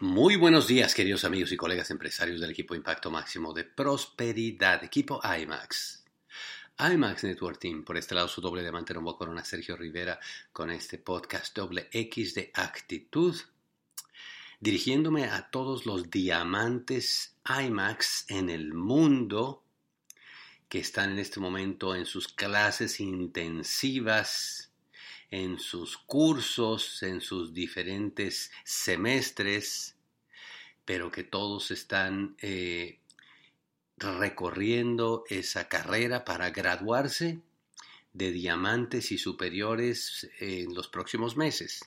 Muy buenos días, queridos amigos y colegas empresarios del equipo Impacto Máximo de Prosperidad, equipo IMAX. IMAX Network Team, por este lado su doble diamante Rombo Corona Sergio Rivera con este podcast doble X de actitud, dirigiéndome a todos los diamantes IMAX en el mundo que están en este momento en sus clases intensivas en sus cursos, en sus diferentes semestres, pero que todos están eh, recorriendo esa carrera para graduarse de diamantes y superiores en los próximos meses.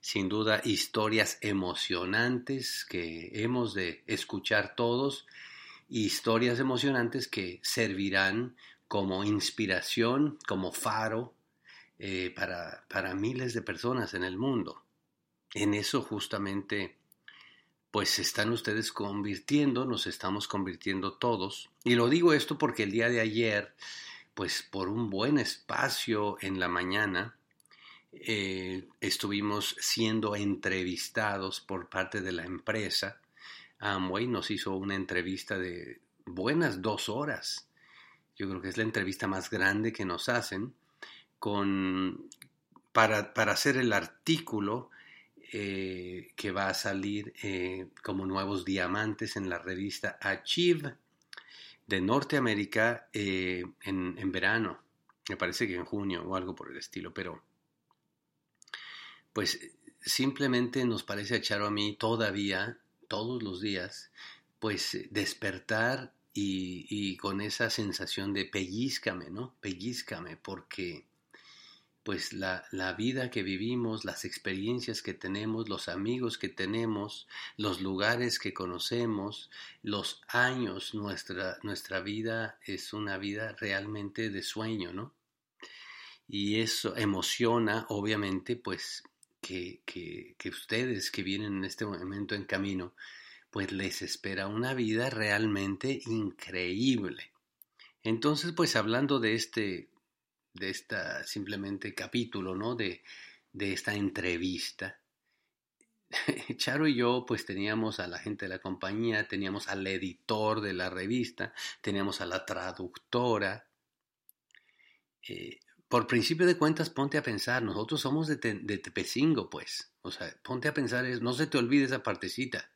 Sin duda, historias emocionantes que hemos de escuchar todos, historias emocionantes que servirán como inspiración, como faro eh, para, para miles de personas en el mundo. En eso justamente pues están ustedes convirtiendo, nos estamos convirtiendo todos. Y lo digo esto porque el día de ayer, pues por un buen espacio en la mañana, eh, estuvimos siendo entrevistados por parte de la empresa. Amway nos hizo una entrevista de buenas dos horas. Yo creo que es la entrevista más grande que nos hacen con, para, hacer el artículo eh, que va a salir eh, como nuevos diamantes en la revista Achieve de Norteamérica eh, en, en, verano. Me parece que en junio o algo por el estilo, pero pues simplemente nos parece a Charo a mí todavía, todos los días, pues despertar y, y, con esa sensación de pellizcame, ¿no? Pellizcame, porque pues la, la, vida que vivimos, las experiencias que tenemos, los amigos que tenemos, los lugares que conocemos, los años, nuestra, nuestra vida es una vida realmente de sueño, ¿no? Y eso emociona, obviamente, pues que, que, que ustedes que vienen en este momento en camino, pues les espera una vida realmente increíble. Entonces, pues hablando de este de esta simplemente capítulo, ¿no? De, de esta entrevista. Charo y yo pues teníamos a la gente de la compañía, teníamos al editor de la revista, teníamos a la traductora. Eh, por principio de cuentas, ponte a pensar, nosotros somos de, de Tepecingo, pues. O sea, ponte a pensar, no se te olvide esa partecita.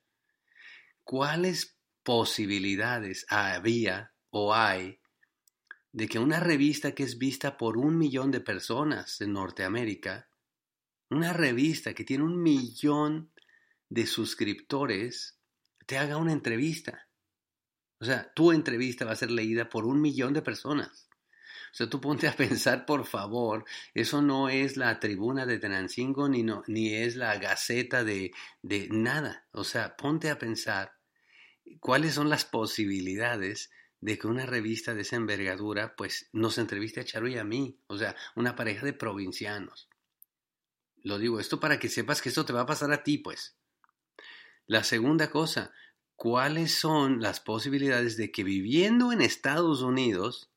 ¿Cuáles posibilidades había o hay de que una revista que es vista por un millón de personas en Norteamérica, una revista que tiene un millón de suscriptores, te haga una entrevista. O sea, tu entrevista va a ser leída por un millón de personas. O sea, tú ponte a pensar, por favor, eso no es la tribuna de Tenancingo ni, no, ni es la gaceta de, de nada. O sea, ponte a pensar cuáles son las posibilidades de que una revista de esa envergadura pues nos entreviste a Charo y a mí, o sea, una pareja de provincianos. Lo digo esto para que sepas que esto te va a pasar a ti, pues. La segunda cosa, ¿cuáles son las posibilidades de que viviendo en Estados Unidos,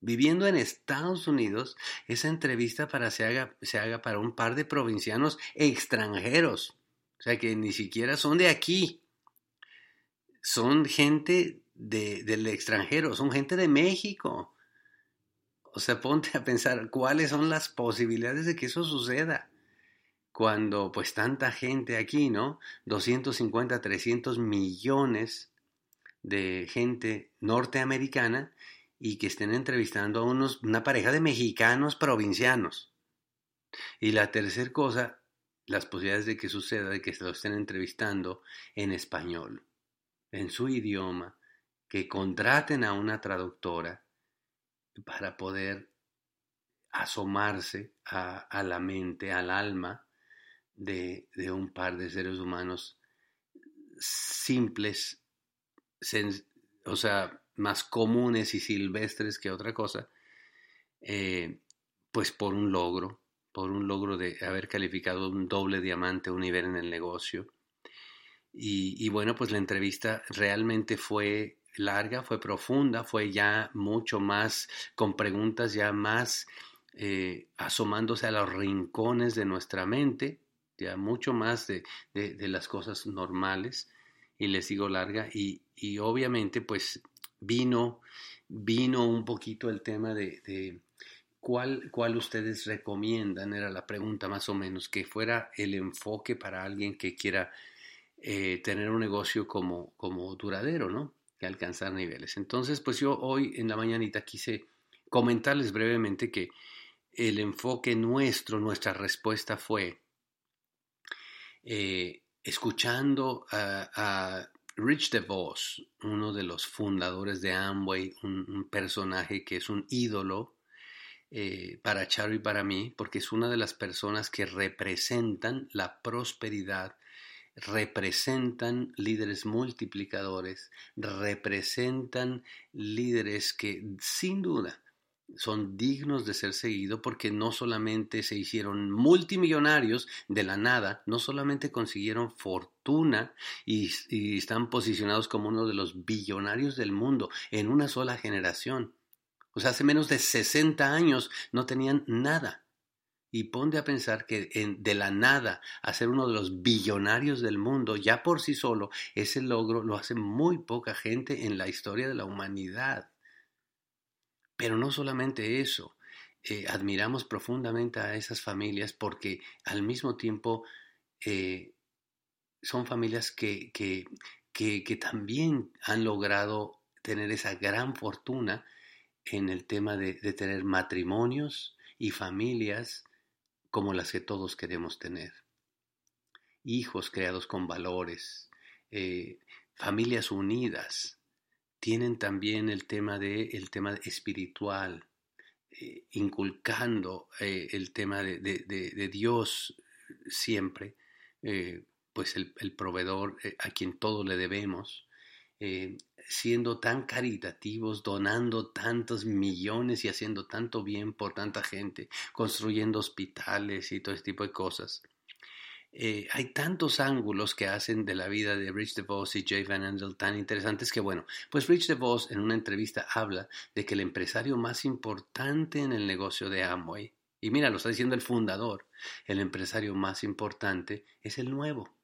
viviendo en Estados Unidos, esa entrevista para se haga, se haga para un par de provincianos extranjeros? O sea, que ni siquiera son de aquí. Son gente del extranjero, son gente de México. O sea, ponte a pensar cuáles son las posibilidades de que eso suceda. Cuando pues tanta gente aquí, ¿no? 250, 300 millones de gente norteamericana y que estén entrevistando a unos, una pareja de mexicanos provincianos. Y la tercera cosa, las posibilidades de que suceda, de que se lo estén entrevistando en español, en su idioma, que contraten a una traductora para poder asomarse a, la mente, al alma de, un par de seres humanos simples, o sea, más comunes y silvestres que otra cosa, eh, pues por un logro, por un logro de haber calificado un doble diamante, un nivel en el negocio. y bueno, pues la entrevista realmente fue larga, fue profunda, fue ya mucho más con preguntas ya más eh, asomándose a los rincones de nuestra mente. ya mucho más de, las cosas normales, y les digo larga, y, obviamente pues vino, vino un poquito el tema de, cuál, cuál ustedes recomiendan, era la pregunta más o menos, que fuera el enfoque para alguien que quiera eh, tener un negocio como, como duradero, ¿no? Que alcanzar niveles. Entonces, pues yo hoy en la mañanita quise comentarles brevemente que el enfoque nuestro, nuestra respuesta fue eh, escuchando a, Rich DeVos, uno de los fundadores de Amway, un, personaje que es un ídolo eh, para Charo y para mí, porque es una de las personas que representan la prosperidad, representan líderes multiplicadores, representan líderes que sin duda son dignos de ser seguidos porque no solamente se hicieron multimillonarios de la nada, no solamente consiguieron fortuna y, están posicionados como uno de los billonarios del mundo en una sola generación. O sea, hace menos de 60 años no tenían nada. Y ponte a pensar que de la nada a ser uno de los billonarios del mundo, ya por sí solo, ese logro lo hace muy poca gente en la historia de la humanidad. Pero no solamente eso, eh, admiramos profundamente a esas familias porque al mismo tiempo eh, son familias que, que, que, también han logrado tener esa gran fortuna en el tema de, tener matrimonios y familias como las que todos queremos tener. Hijos creados con valores, eh, familias unidas, tienen también el tema, de, el tema espiritual, eh, inculcando eh, el tema de, de, Dios siempre, pues el, el proveedor a quien todo le debemos, siendo tan caritativos, donando tantos millones y haciendo tanto bien por tanta gente, construyendo hospitales y todo ese tipo de cosas. Eh, hay tantos ángulos que hacen de la vida de Rich DeVos y Jay Van Andel tan interesantes que, bueno, pues Rich DeVos en una entrevista habla de que el empresario más importante en el negocio de Amway, y mira, lo está diciendo el fundador, el empresario más importante es el nuevo,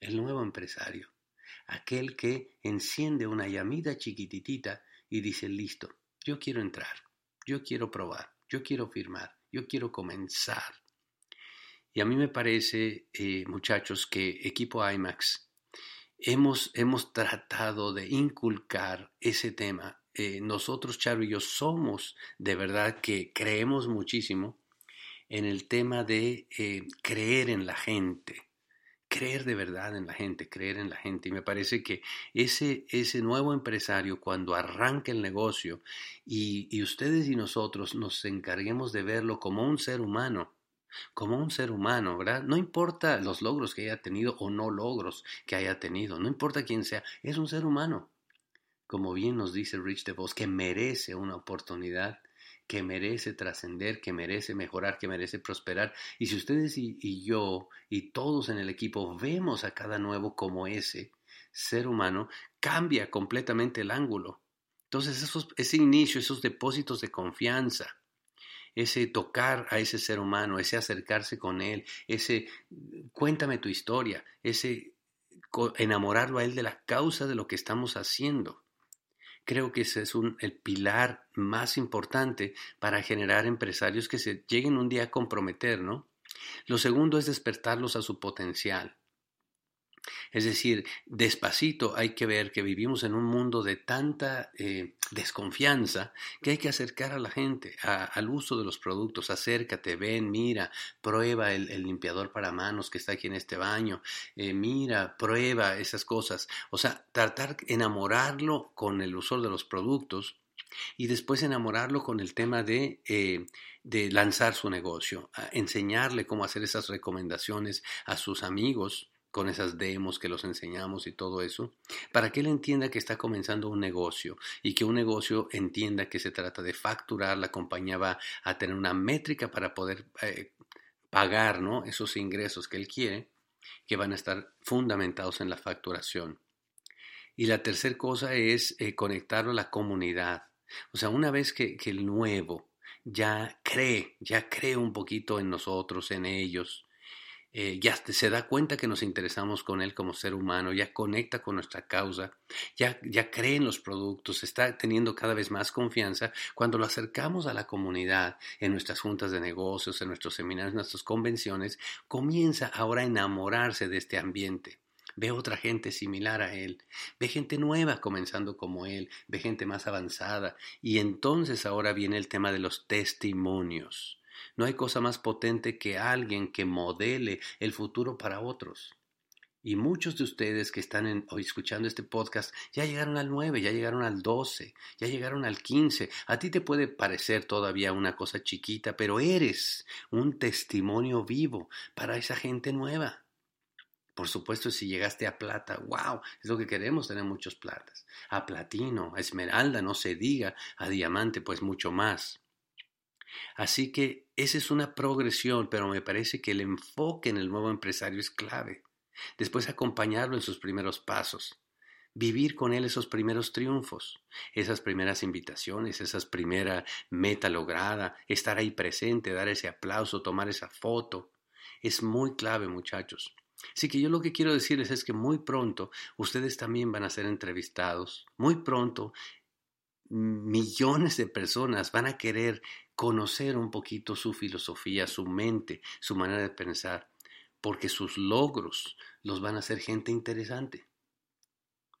el nuevo empresario, aquel que enciende una llamita chiquititita y dice, listo, yo quiero entrar, yo quiero probar, yo quiero firmar, yo quiero comenzar. Y a mí me parece, eh, muchachos, que equipo IMAX hemos, hemos tratado de inculcar ese tema. Eh, nosotros, Charo y yo, somos de verdad que creemos muchísimo en el tema de eh, creer en la gente, creer de verdad en la gente, creer en la gente. Y me parece que ese, ese nuevo empresario, cuando arranque el negocio y, y ustedes y nosotros nos encarguemos de verlo como un ser humano, como un ser humano, ¿verdad? No importa los logros que haya tenido o no logros que haya tenido, no importa quién sea, es un ser humano. Como bien nos dice Rich DeVos, que merece una oportunidad, que merece trascender, que merece mejorar, que merece prosperar. Y si ustedes y, yo y todos en el equipo vemos a cada nuevo como ese ser humano, cambia completamente el ángulo. Entonces, esos, ese inicio, esos depósitos de confianza, ese tocar a ese ser humano, ese acercarse con él, ese cuéntame tu historia, ese enamorarlo a él de la causa de lo que estamos haciendo. Creo que ese es un, el pilar más importante para generar empresarios que se lleguen un día a comprometer, ¿no? Lo segundo es despertarlos a su potencial. Es decir, despacito hay que ver que vivimos en un mundo de tanta eh, desconfianza que hay que acercar a la gente al uso de los productos. Acércate, ven, mira, prueba el, limpiador para manos que está aquí en este baño, eh, mira, prueba esas cosas. O sea, tratar enamorarlo con el uso de los productos y después enamorarlo con el tema de, eh, de lanzar su negocio, enseñarle cómo hacer esas recomendaciones a sus amigos con esas demos que los enseñamos y todo eso, para que él entienda que está comenzando un negocio y que un negocio entienda que se trata de facturar, la compañía va a tener una métrica para poder eh, pagar ¿no? esos ingresos que él quiere, que van a estar fundamentados en la facturación. Y la tercera cosa es eh, conectarlo a la comunidad. O sea, una vez que, que el nuevo ya cree, ya cree un poquito en nosotros, en ellos, eh, ya se da cuenta que nos interesamos con él como ser humano, ya conecta con nuestra causa, ya, ya cree en los productos, está teniendo cada vez más confianza. Cuando lo acercamos a la comunidad, en nuestras juntas de negocios, en nuestros seminarios, en nuestras convenciones, comienza ahora a enamorarse de este ambiente. Ve otra gente similar a él, ve gente nueva comenzando como él, ve gente más avanzada. Y entonces ahora viene el tema de los testimonios. No hay cosa más potente que alguien que modele el futuro para otros. Y muchos de ustedes que están hoy escuchando este podcast ya llegaron al 9, ya llegaron al 12, ya llegaron al 15. A ti te puede parecer todavía una cosa chiquita, pero eres un testimonio vivo para esa gente nueva. Por supuesto, si llegaste a plata, wow, es lo que queremos, tener muchos platas. A platino, a esmeralda, no se diga, a diamante, pues mucho más. Así que esa es una progresión, pero me parece que el enfoque en el nuevo empresario es clave. Después acompañarlo en sus primeros pasos. Vivir con él esos primeros triunfos, esas primeras invitaciones, esa primera meta lograda, estar ahí presente, dar ese aplauso, tomar esa foto. Es muy clave, muchachos. Así que yo lo que quiero decirles es que muy pronto ustedes también van a ser entrevistados. Muy pronto millones de personas van a querer conocer un poquito su filosofía, su mente, su manera de pensar, porque sus logros los van a hacer gente interesante.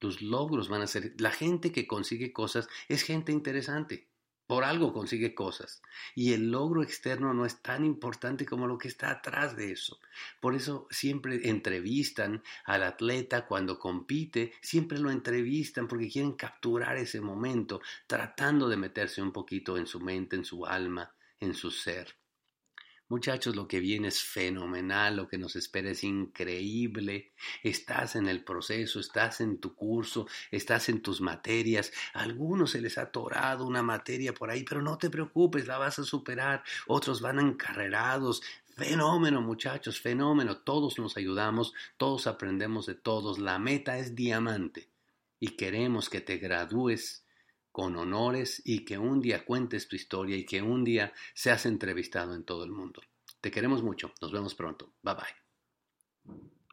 Los logros van a ser, la gente que consigue cosas es gente interesante. Por algo consigue cosas. Y el logro externo no es tan importante como lo que está atrás de eso. Por eso siempre entrevistan al atleta cuando compite, siempre lo entrevistan porque quieren capturar ese momento, tratando de meterse un poquito en su mente, en su alma, en su ser. Muchachos, lo que viene es fenomenal, lo que nos espera es increíble. Estás en el proceso, estás en tu curso, estás en tus materias. A algunos se les ha atorado una materia por ahí, pero no te preocupes, la vas a superar. Otros van encarrerados. Fenómeno, muchachos, fenómeno. Todos nos ayudamos, todos aprendemos de todos. La meta es diamante y queremos que te gradúes con honores y que un día cuentes tu historia y que un día seas entrevistado en todo el mundo. Te queremos mucho. Nos vemos pronto. Bye bye.